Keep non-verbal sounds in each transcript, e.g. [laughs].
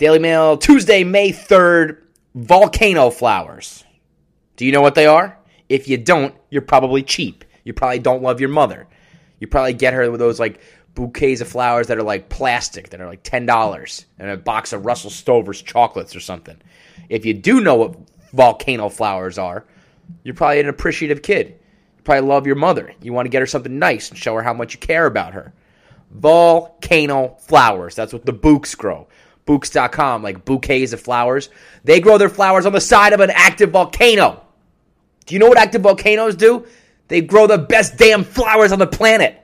Daily Mail, Tuesday, May 3rd, volcano flowers. Do you know what they are? If you don't, you're probably cheap. You probably don't love your mother. You probably get her with those like bouquets of flowers that are like plastic, that are like $10, and a box of Russell Stover's chocolates or something. If you do know what volcano flowers are, you're probably an appreciative kid. You probably love your mother. You want to get her something nice and show her how much you care about her. Volcano flowers. That's what the Bouqs grow. Bouqs.com, like bouquets of flowers. They grow their flowers on the side of an active volcano. Do you know what active volcanoes do? They grow the best damn flowers on the planet.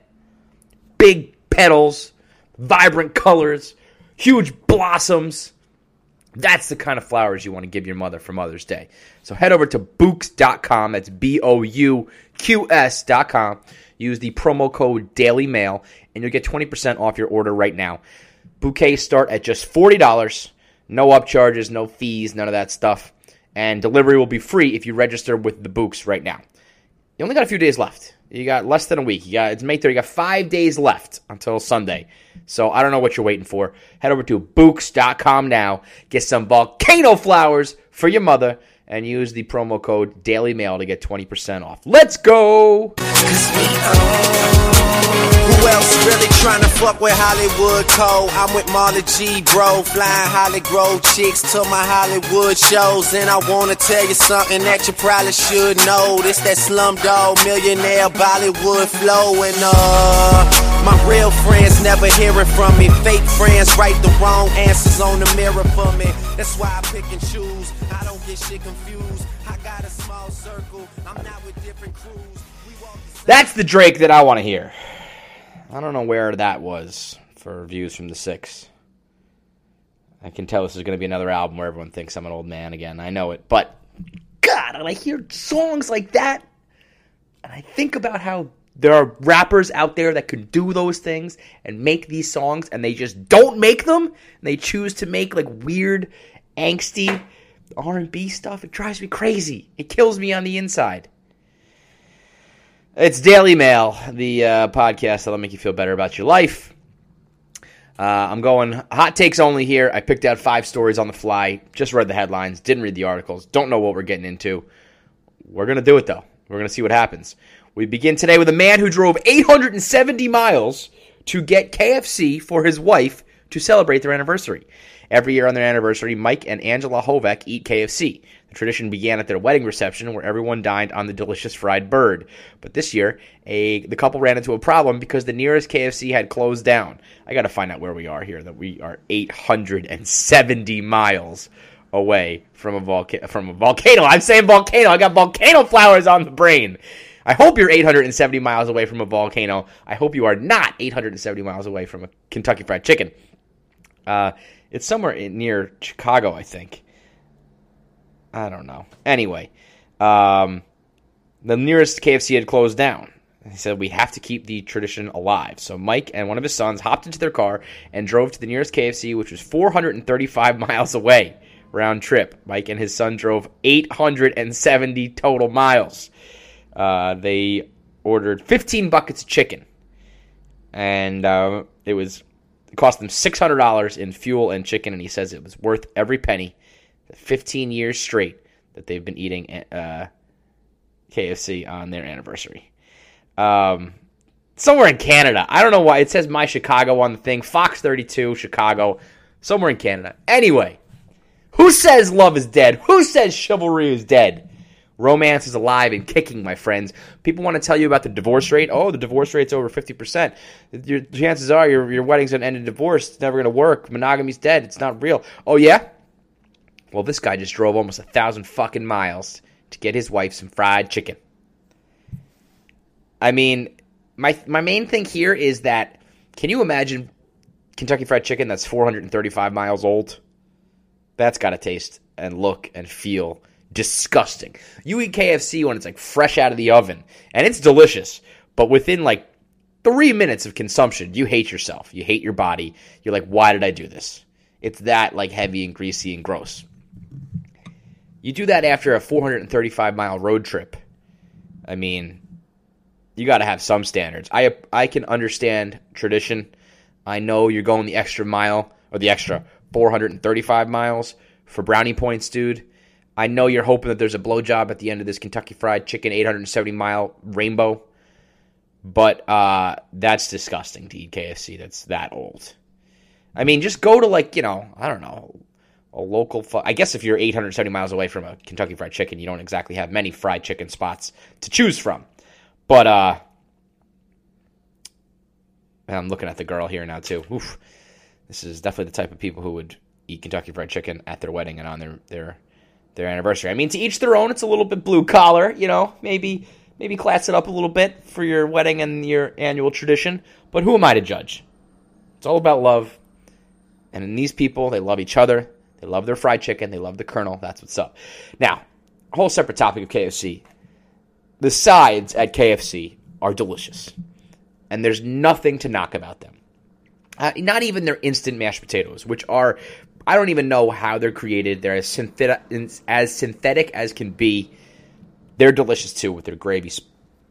Big petals, vibrant colors, huge blossoms. That's the kind of flowers you want to give your mother for Mother's Day. So head over to Bouqs.com. That's B O U Q S.com. Use the promo code Daily Mail, and you'll get 20% off your order right now. Bouquets start at just $40. No upcharges, no fees, none of that stuff. And delivery will be free if you register with the Bouqs right now. You only got a few days left. You got less than a week. You got it's May 3rd. You got five days left until Sunday. So I don't know what you're waiting for. Head over to Bouqs.com now. Get some volcano flowers for your mother and use the promo code Daily Mail to get 20% off. Let's go! Who else really trying to fuck with Hollywood Code? I'm with Marla G, bro. Flying Hollywood chicks to my Hollywood shows. And I wanna tell you something that you probably should know. This that slumdog millionaire Bollywood flow. And uh, my real friends never hearing from me. Fake friends write the wrong answers on the mirror for me. That's why I pick and choose. I don't get shit confused. I got a small circle. I'm not with different crews. That's the Drake that I want to hear. I don't know where that was for views from the six. I can tell this is going to be another album where everyone thinks I'm an old man again. I know it, but God, I hear songs like that, and I think about how there are rappers out there that could do those things and make these songs, and they just don't make them. And they choose to make like weird, angsty R&B stuff. It drives me crazy. It kills me on the inside. It's Daily Mail, the uh, podcast that'll make you feel better about your life. Uh, I'm going hot takes only here. I picked out five stories on the fly. Just read the headlines, didn't read the articles. Don't know what we're getting into. We're to do it, though. We're to see what happens. We begin today with a man who drove 870 miles to get KFC for his wife to celebrate their anniversary. Every year on their anniversary, Mike and Angela Hovek eat KFC. The tradition began at their wedding reception where everyone dined on the delicious fried bird. But this year, a the couple ran into a problem because the nearest KFC had closed down. I got to find out where we are here that we are 870 miles away from a volcano from a volcano. I'm saying volcano. I got volcano flowers on the brain. I hope you're 870 miles away from a volcano. I hope you are not 870 miles away from a Kentucky Fried Chicken. Uh, it's somewhere near Chicago, I think. I don't know. Anyway, um, the nearest KFC had closed down. He said, We have to keep the tradition alive. So Mike and one of his sons hopped into their car and drove to the nearest KFC, which was 435 miles away round trip. Mike and his son drove 870 total miles. Uh, they ordered 15 buckets of chicken. And uh, it was it cost them $600 in fuel and chicken. And he says it was worth every penny. 15 years straight that they've been eating uh, KFC on their anniversary. Um, somewhere in Canada. I don't know why. It says My Chicago on the thing. Fox 32, Chicago. Somewhere in Canada. Anyway, who says love is dead? Who says chivalry is dead? Romance is alive and kicking, my friends. People want to tell you about the divorce rate. Oh, the divorce rate's over 50%. Your chances are your, your wedding's going to end in divorce. It's never going to work. Monogamy's dead. It's not real. Oh, yeah? Well, this guy just drove almost a thousand fucking miles to get his wife some fried chicken. I mean, my my main thing here is that can you imagine Kentucky Fried Chicken that's 435 miles old? That's got to taste and look and feel disgusting. You eat KFC when it's like fresh out of the oven and it's delicious, but within like three minutes of consumption, you hate yourself. You hate your body. You're like, why did I do this? It's that like heavy and greasy and gross. You do that after a 435 mile road trip. I mean, you got to have some standards. I I can understand tradition. I know you're going the extra mile or the extra 435 miles for brownie points, dude. I know you're hoping that there's a blowjob at the end of this Kentucky Fried Chicken 870 mile rainbow, but uh, that's disgusting to eat KFC. That's that old. I mean, just go to like you know, I don't know, a local. Fu- I guess if you're 870 miles away from a Kentucky Fried Chicken, you don't exactly have many fried chicken spots to choose from. But uh, I'm looking at the girl here now too. Oof. This is definitely the type of people who would eat Kentucky Fried Chicken at their wedding and on their their their anniversary. I mean, to each their own. It's a little bit blue collar, you know. Maybe maybe class it up a little bit for your wedding and your annual tradition. But who am I to judge? It's all about love. And in these people, they love each other. They love their fried chicken. They love the Colonel. That's what's up. Now, a whole separate topic of KFC. The sides at KFC are delicious, and there's nothing to knock about them. Uh, not even their instant mashed potatoes, which are I don't even know how they're created. They're as synthetic as synthetic as can be. They're delicious too with their gravy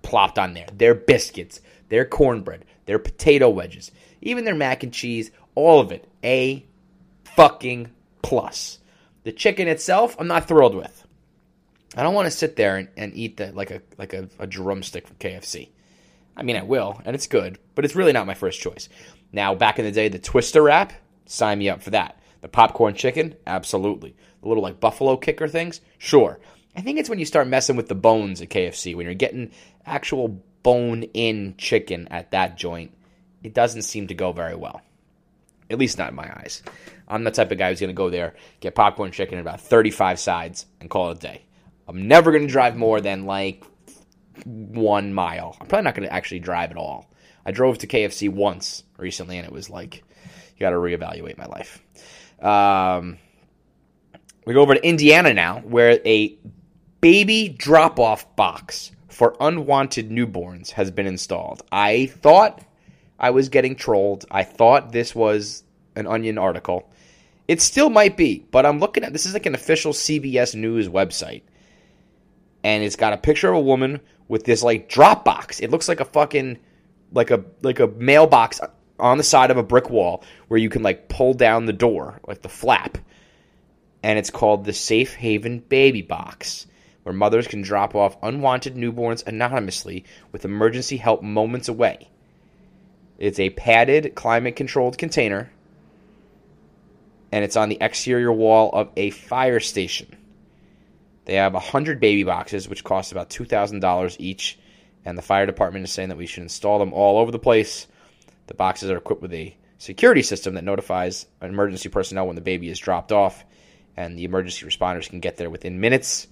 plopped on there. Their biscuits, their cornbread, their potato wedges, even their mac and cheese, all of it a fucking plus. The chicken itself, I'm not thrilled with. I don't want to sit there and, and eat that like a like a, a drumstick from KFC. I mean, I will, and it's good, but it's really not my first choice. Now, back in the day, the Twister wrap, sign me up for that. The popcorn chicken, absolutely. The little like buffalo kicker things, sure. I think it's when you start messing with the bones at KFC, when you're getting actual bone in chicken at that joint, it doesn't seem to go very well. At least not in my eyes. I'm the type of guy who's going to go there, get popcorn chicken and about 35 sides, and call it a day. I'm never going to drive more than like one mile. I'm probably not going to actually drive at all. I drove to KFC once recently, and it was like, you got to reevaluate my life. Um, we go over to Indiana now, where a baby drop off box for unwanted newborns has been installed. I thought I was getting trolled. I thought this was an Onion article. It still might be, but I'm looking at this is like an official CBS News website and it's got a picture of a woman with this like drop box. It looks like a fucking like a like a mailbox on the side of a brick wall where you can like pull down the door, like the flap. And it's called the Safe Haven Baby Box, where mothers can drop off unwanted newborns anonymously with emergency help moments away. It's a padded, climate controlled container, and it's on the exterior wall of a fire station. They have 100 baby boxes, which cost about $2,000 each, and the fire department is saying that we should install them all over the place. The boxes are equipped with a security system that notifies emergency personnel when the baby is dropped off, and the emergency responders can get there within minutes.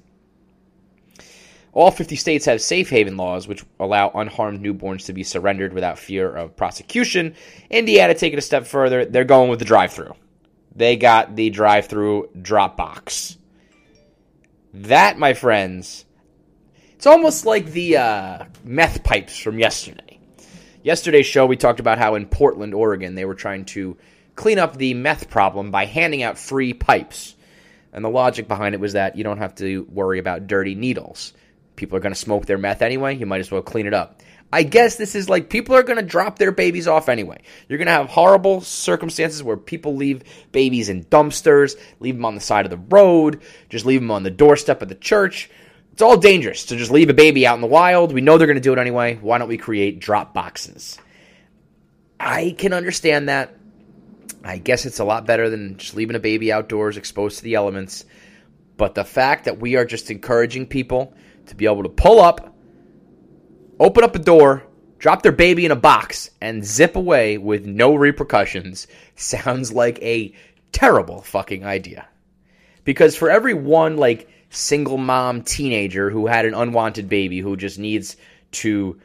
All 50 states have safe haven laws which allow unharmed newborns to be surrendered without fear of prosecution. Indiana taking a step further, they're going with the drive through. They got the drive through drop box. That, my friends, it's almost like the uh, meth pipes from yesterday. Yesterday's show, we talked about how in Portland, Oregon, they were trying to clean up the meth problem by handing out free pipes. And the logic behind it was that you don't have to worry about dirty needles. People are going to smoke their meth anyway, you might as well clean it up. I guess this is like people are going to drop their babies off anyway. You're going to have horrible circumstances where people leave babies in dumpsters, leave them on the side of the road, just leave them on the doorstep of the church. It's all dangerous to just leave a baby out in the wild. We know they're going to do it anyway. Why don't we create drop boxes? I can understand that. I guess it's a lot better than just leaving a baby outdoors exposed to the elements. But the fact that we are just encouraging people to be able to pull up, open up a door, drop their baby in a box, and zip away with no repercussions [laughs] sounds like a terrible fucking idea. Because for every one, like, single mom teenager who had an unwanted baby who just needs to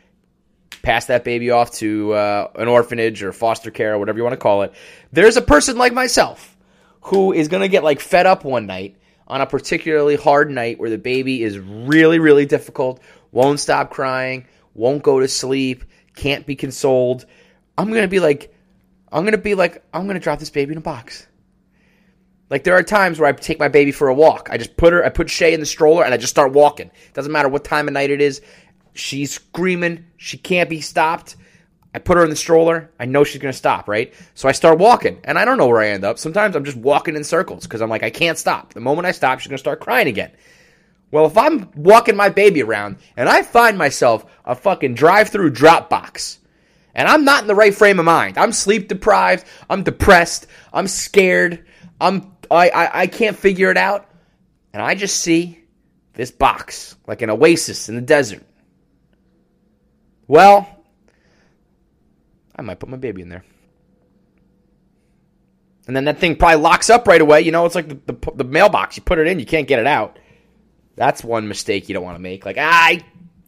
pass that baby off to uh, an orphanage or foster care or whatever you want to call it, there's a person like myself who is going to get, like, fed up one night on a particularly hard night where the baby is really, really difficult, won't stop crying, won't go to sleep, can't be consoled. I'm going to be like, I'm going to be like, I'm going to drop this baby in a box. Like there are times where I take my baby for a walk. I just put her, I put Shay in the stroller and I just start walking. Doesn't matter what time of night it is. She's screaming. She can't be stopped. I put her in the stroller. I know she's going to stop, right? So I start walking, and I don't know where I end up. Sometimes I'm just walking in circles because I'm like, I can't stop. The moment I stop, she's going to start crying again. Well, if I'm walking my baby around and I find myself a fucking drive through drop box, and I'm not in the right frame of mind, I'm sleep deprived, I'm depressed, I'm scared, I'm I, I, I can't figure it out, and I just see this box like an oasis in the desert. Well, I might put my baby in there. And then that thing probably locks up right away. You know, it's like the, the, the mailbox. You put it in, you can't get it out. That's one mistake you don't want to make. Like, I,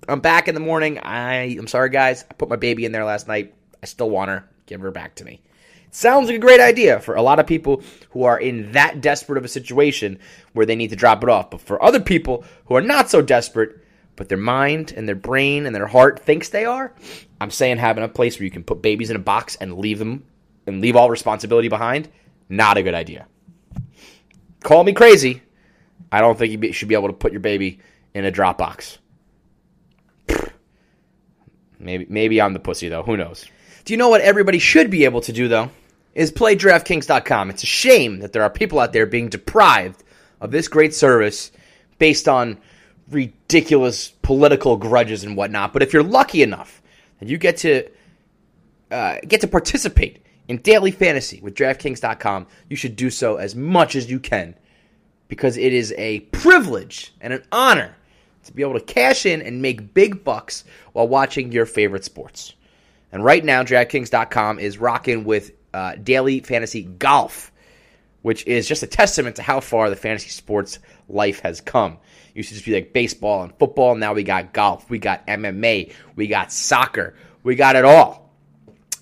I'm back in the morning. I, I'm sorry, guys. I put my baby in there last night. I still want her. Give her back to me. Sounds like a great idea for a lot of people who are in that desperate of a situation where they need to drop it off. But for other people who are not so desperate, but their mind and their brain and their heart thinks they are, I'm saying having a place where you can put babies in a box and leave them and leave all responsibility behind, not a good idea. Call me crazy. I don't think you should be able to put your baby in a drop box. Maybe maybe I'm the pussy though. Who knows? Do you know what everybody should be able to do though? Is play DraftKings.com. It's a shame that there are people out there being deprived of this great service based on ridiculous political grudges and whatnot. But if you're lucky enough and you get to uh, get to participate in daily fantasy with DraftKings.com, you should do so as much as you can because it is a privilege and an honor to be able to cash in and make big bucks while watching your favorite sports. And right now, DraftKings.com is rocking with uh, daily fantasy golf, which is just a testament to how far the fantasy sports life has come. Used to just be like baseball and football. Now we got golf, we got MMA, we got soccer, we got it all.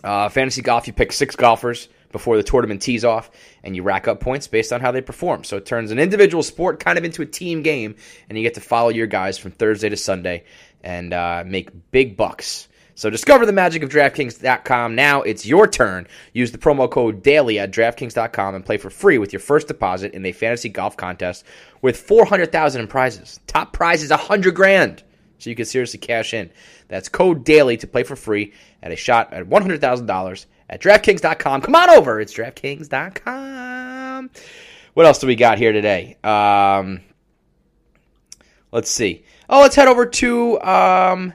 Uh, fantasy golf, you pick six golfers before the tournament tees off, and you rack up points based on how they perform. So it turns an individual sport kind of into a team game, and you get to follow your guys from Thursday to Sunday and uh, make big bucks. So discover the magic of DraftKings.com. Now it's your turn. Use the promo code DAILY at DraftKings.com and play for free with your first deposit in a fantasy golf contest with 400000 in prizes. Top prize is 100 grand. So you can seriously cash in. That's code DAILY to play for free at a shot at $100,000 at DraftKings.com. Come on over. It's DraftKings.com. What else do we got here today? Um, let's see. Oh, let's head over to um,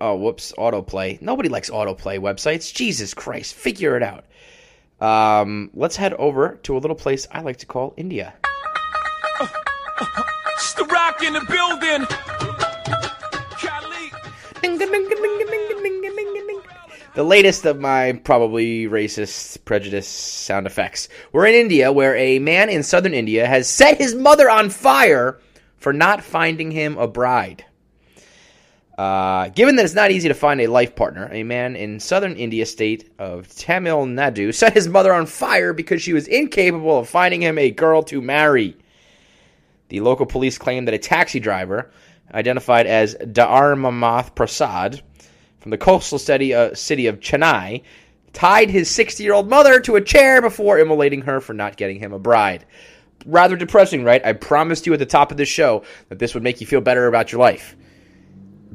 oh, whoops, autoplay. Nobody likes autoplay websites. Jesus Christ, figure it out. Um, let's head over to a little place I like to call India. It's the rock in the building. The latest of my probably racist, prejudice sound effects. We're in India, where a man in southern India has set his mother on fire for not finding him a bride. Uh, given that it's not easy to find a life partner, a man in southern India state of Tamil Nadu set his mother on fire because she was incapable of finding him a girl to marry. The local police claimed that a taxi driver, identified as Dharmamath Prasad, from the coastal city, uh, city of Chennai, tied his 60 year old mother to a chair before immolating her for not getting him a bride. Rather depressing, right? I promised you at the top of this show that this would make you feel better about your life.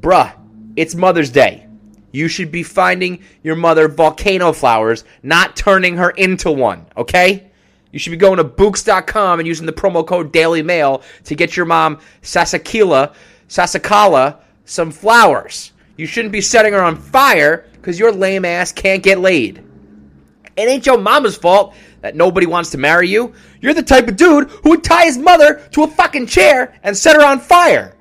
Bruh, it's Mother's Day. You should be finding your mother volcano flowers, not turning her into one, okay? You should be going to Bouqs.com and using the promo code Daily Mail to get your mom Sasakila, Sasakala some flowers. You shouldn't be setting her on fire because your lame ass can't get laid. It ain't your mama's fault that nobody wants to marry you. You're the type of dude who would tie his mother to a fucking chair and set her on fire.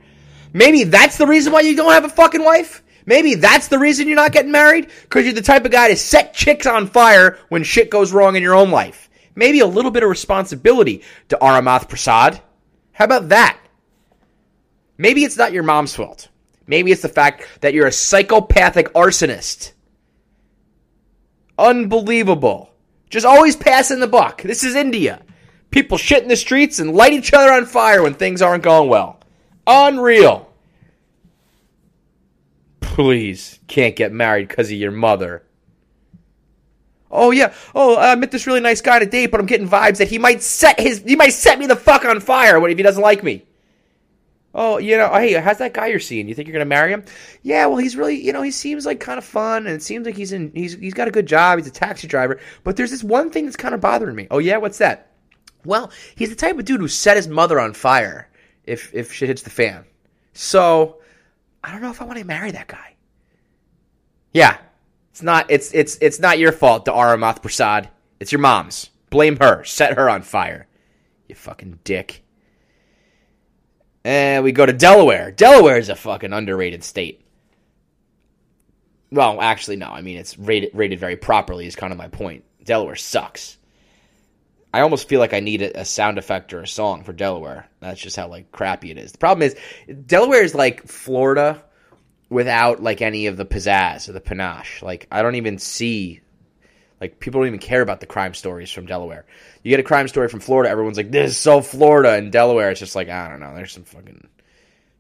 Maybe that's the reason why you don't have a fucking wife? Maybe that's the reason you're not getting married? Because you're the type of guy to set chicks on fire when shit goes wrong in your own life. Maybe a little bit of responsibility to Aramath Prasad. How about that? Maybe it's not your mom's fault. Maybe it's the fact that you're a psychopathic arsonist. Unbelievable. Just always passing the buck. This is India. People shit in the streets and light each other on fire when things aren't going well. Unreal. Please, can't get married because of your mother. Oh yeah. Oh, I met this really nice guy to date, but I'm getting vibes that he might set his he might set me the fuck on fire. If he doesn't like me? Oh, you know, oh, hey, how's that guy you're seeing? You think you're gonna marry him? Yeah, well, he's really, you know, he seems like kind of fun, and it seems like he's in, he's he's got a good job. He's a taxi driver, but there's this one thing that's kind of bothering me. Oh yeah, what's that? Well, he's the type of dude who set his mother on fire if if shit hits the fan. So I don't know if I want to marry that guy. Yeah, it's not it's it's it's not your fault, Dara Math Prasad. It's your mom's. Blame her. Set her on fire. You fucking dick. And we go to Delaware. Delaware is a fucking underrated state. Well, actually, no. I mean, it's rated rated very properly. Is kind of my point. Delaware sucks. I almost feel like I need a, a, sound effect or a song for Delaware. That's just how like crappy it is. The problem is Delaware is like Florida without like any of the pizzazz or the panache. Like I don't even see like people don't even care about the crime stories from Delaware. You get a crime story from Florida, everyone's like, "This is so Florida." And Delaware, it's just like I don't know. There's some fucking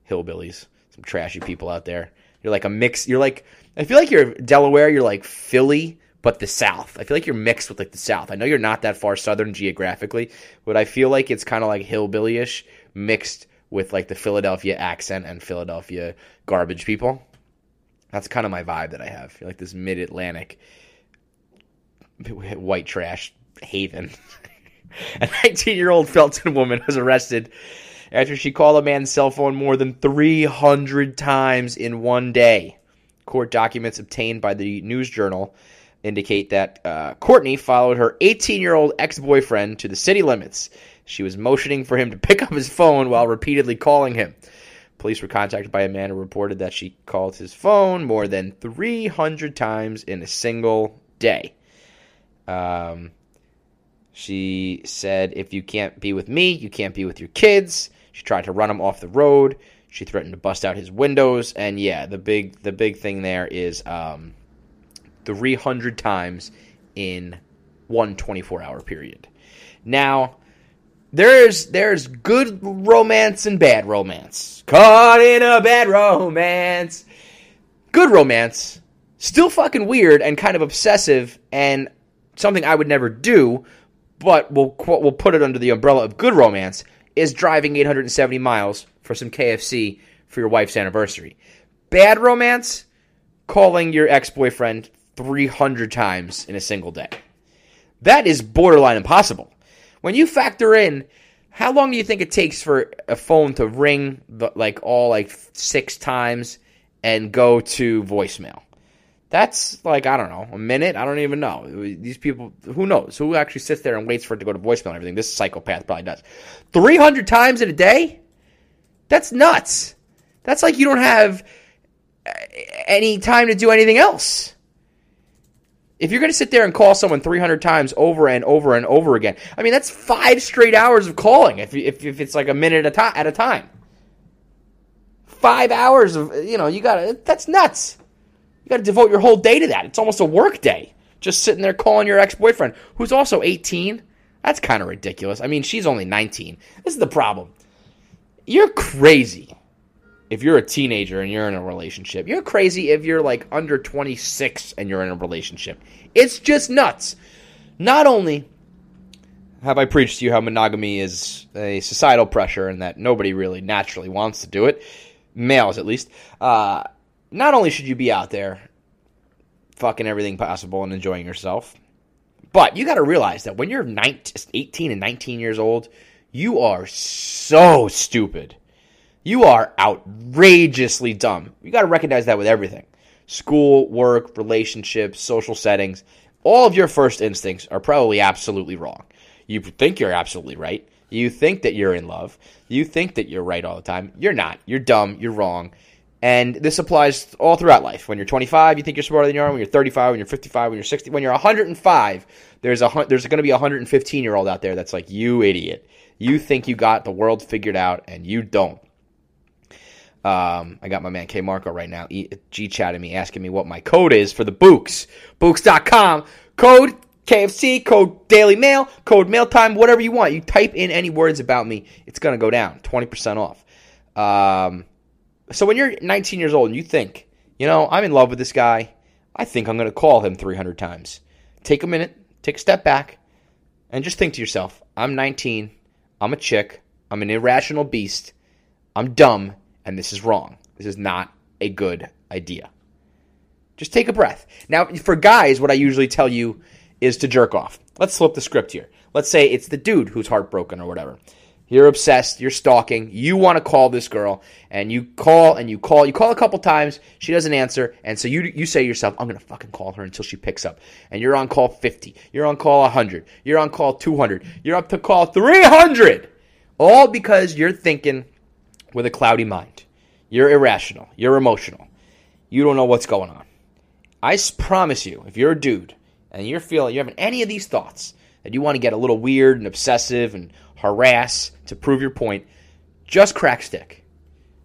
hillbillies, some trashy people out there. You're like a mix. You're like I feel like you're Delaware. You're like Philly but the South. I feel like you're mixed with like the South. I know you're not that far southern geographically, but I feel like it's kind of like hillbillyish mixed with like the Philadelphia accent and Philadelphia garbage people. That's kind of my vibe that I have. You're like this mid Atlantic [laughs] white trash haven. [laughs] a 19 year old Felton woman was arrested after she called a man's cell phone more than 300 times in one day. Court documents obtained by the News Journal indicate that uh, Courtney followed her 18 year old ex boyfriend to the city limits. She was motioning for him to pick up his phone while repeatedly calling him. Police were contacted by a man who reported that she called his phone more than 300 times in a single day. Um, she said, If you can't be with me, you can't be with your kids. She tried to run him off the road. She threatened to bust out his windows. And yeah, the big the big thing there is um, 300 times in one 24 hour period. Now, there's there's good romance and bad romance. Caught in a bad romance. Good romance, still fucking weird and kind of obsessive and something I would never do, but we'll we'll put it under the umbrella of good romance is driving 870 miles for some KFC for your wife's anniversary. Bad romance, calling your ex-boyfriend 300 times in a single day. That is borderline impossible. When you factor in how long do you think it takes for a phone to ring like all like 6 times and go to voicemail? That's like I don't know, a minute, I don't even know. These people who knows? Who actually sits there and waits for it to go to voicemail and everything? This psychopath probably does. 300 times in a day? That's nuts. That's like you don't have any time to do anything else if you're going to sit there and call someone 300 times over and over and over again, I mean, that's five straight hours of calling if, if, if it's like a minute at a, at a time. Five hours of, you know, you got to, that's nuts. You got to devote your whole day to that. It's almost a work day. Just sitting there calling your ex boyfriend, who's also 18. That's kind of ridiculous. I mean, she's only 19. This is the problem. You're crazy if you're a teenager and you're in a relationship. You're crazy if you're like under 26 and you're in a relationship. It's just nuts. Not only have I preached to you how monogamy is a societal pressure and that nobody really naturally wants to do it, males at least, uh, not only should you be out there fucking everything possible and enjoying yourself, but you got to realize that when you're 19, 18 and 19 years old, you are so stupid you are outrageously dumb. You got to recognize that with everything school, work, relationships, social settings. All of your first instincts are probably absolutely wrong. You think you're absolutely right. You think that you're in love. You think that you're right all the time. You're not. You're dumb. You're wrong. And this applies all throughout life. When you're 25, you think you're smarter than you are. When you're 35, when you're 55, when you're 60, when you're 105, there's a there's going to be a 115 year old out there that's like you idiot. You think you got the world figured out, and you don't. Um, I got my man Kmarko right now G chatting me, asking me what my code is for the Bouqs. Bouqs.com. Code KFC, code Daily Mail, code Mail Time, whatever you want. You type in any words about me, it's going to go down 20% off. Um, so when you're 19 years old and you think, you know, I'm in love with this guy, I think I'm going to call him 300 times. Take a minute, take a step back, and just think to yourself, I'm 19, I'm a chick, I'm an irrational beast I'm dumb and this is wrong. This is not a good idea. Just take a breath. Now, for guys, what I usually tell you is to jerk off. Let's flip the script here. Let's say it's the dude who's heartbroken or whatever. You're obsessed, you're stalking, you want to call this girl, and you call and you call, you call a couple times, she doesn't answer, and so you you say to yourself, I'm gonna fucking call her until she picks up. And you're on call 50, you're on call 100, you're on call 200, you're up to call 300! All because you're thinking with a cloudy mind. You're irrational, you're emotional, you don't know what's going on. I promise you, if you're a dude and you're feeling, you're having any of these thoughts, that you want to get a little weird and obsessive and harass to prove your point, just crack stick.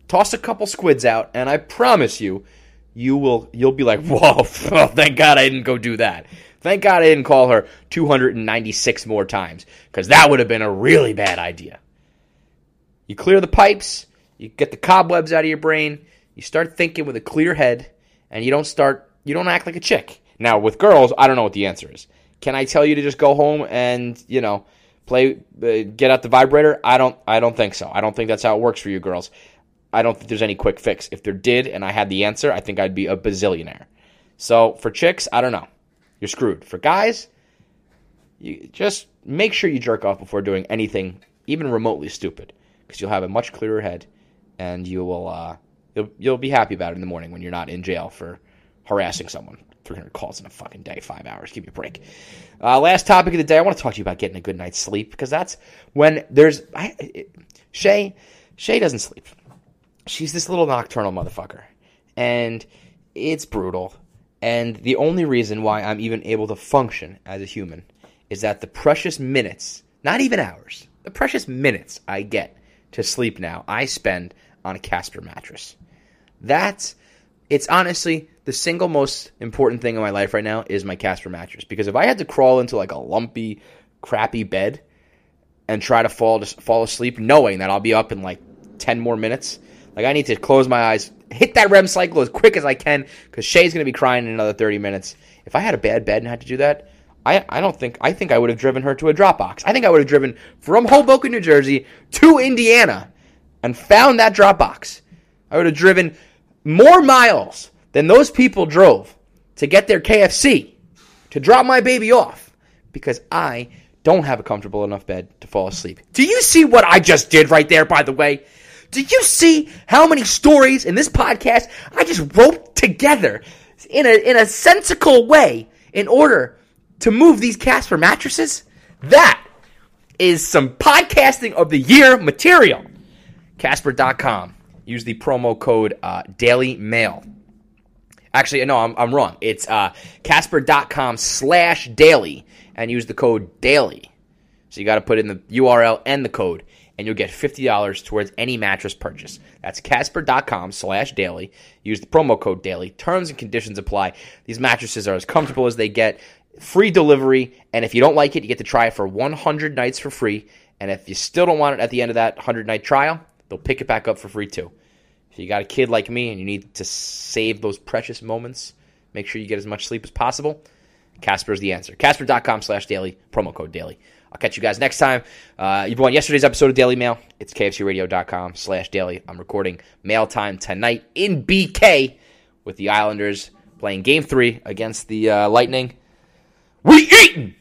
Toss a couple squids out, and I promise you, you will you'll be like, [laughs] whoa, thank God I didn't go do that. Thank God I didn't call her 296 more times, because that would have been a really bad idea. You clear the pipes, you get the cobwebs out of your brain, you start thinking with a clear head, and you don't start you don't act like a chick. Now with girls, I don't know what the answer is. Can I tell you to just go home and, you know, play uh, get out the vibrator? I don't I don't think so. I don't think that's how it works for you girls. I don't think there's any quick fix. If there did and I had the answer, I think I'd be a bazillionaire. So for chicks, I don't know. You're screwed. For guys, you just make sure you jerk off before doing anything even remotely stupid because you'll have a much clearer head and you will uh, you'll you'll be happy about it in the morning when you're not in jail for harassing someone. 300 calls in a fucking day, five hours. Give me a break. Uh, last topic of the day, I want to talk to you about getting a good night's sleep because that's when there's I, it, Shay. Shay doesn't sleep. She's this little nocturnal motherfucker, and it's brutal. And the only reason why I'm even able to function as a human is that the precious minutes, not even hours, the precious minutes I get to sleep now, I spend on a Casper mattress. That's it's honestly the single most important thing in my life right now is my Casper mattress. Because if I had to crawl into like a lumpy, crappy bed and try to fall to fall asleep, knowing that I'll be up in like ten more minutes, like I need to close my eyes, hit that REM cycle as quick as I can, because Shay's gonna be crying in another thirty minutes. If I had a bad bed and had to do that, I, I don't think I think I would have driven her to a Dropbox. I think I would have driven from Hoboken, New Jersey to Indiana and found that Dropbox. I would have driven more miles than those people drove to get their KFC to drop my baby off because I don't have a comfortable enough bed to fall asleep. Do you see what I just did right there, by the way? Do you see how many stories in this podcast I just roped together in a, in a sensical way in order to move these Casper mattresses? That is some podcasting of the year material. Casper.com. Use the promo code uh, Daily Mail. Actually, no, I'm, I'm wrong. It's uh, Casper.com slash daily and use the code daily. So you got to put in the URL and the code, and you'll get $50 towards any mattress purchase. That's Casper.com slash daily. Use the promo code daily. Terms and conditions apply. These mattresses are as comfortable as they get. Free delivery, and if you don't like it, you get to try it for 100 nights for free. And if you still don't want it at the end of that 100 night trial, they'll pick it back up for free too. If you got a kid like me and you need to save those precious moments, make sure you get as much sleep as possible. Casper is the answer. Casper.com slash daily, promo code daily. I'll catch you guys next time. Uh, you've won yesterday's episode of Daily Mail. It's kfcradio.com slash daily. I'm recording mail time tonight in BK with the Islanders playing game three against the uh, Lightning. We eating!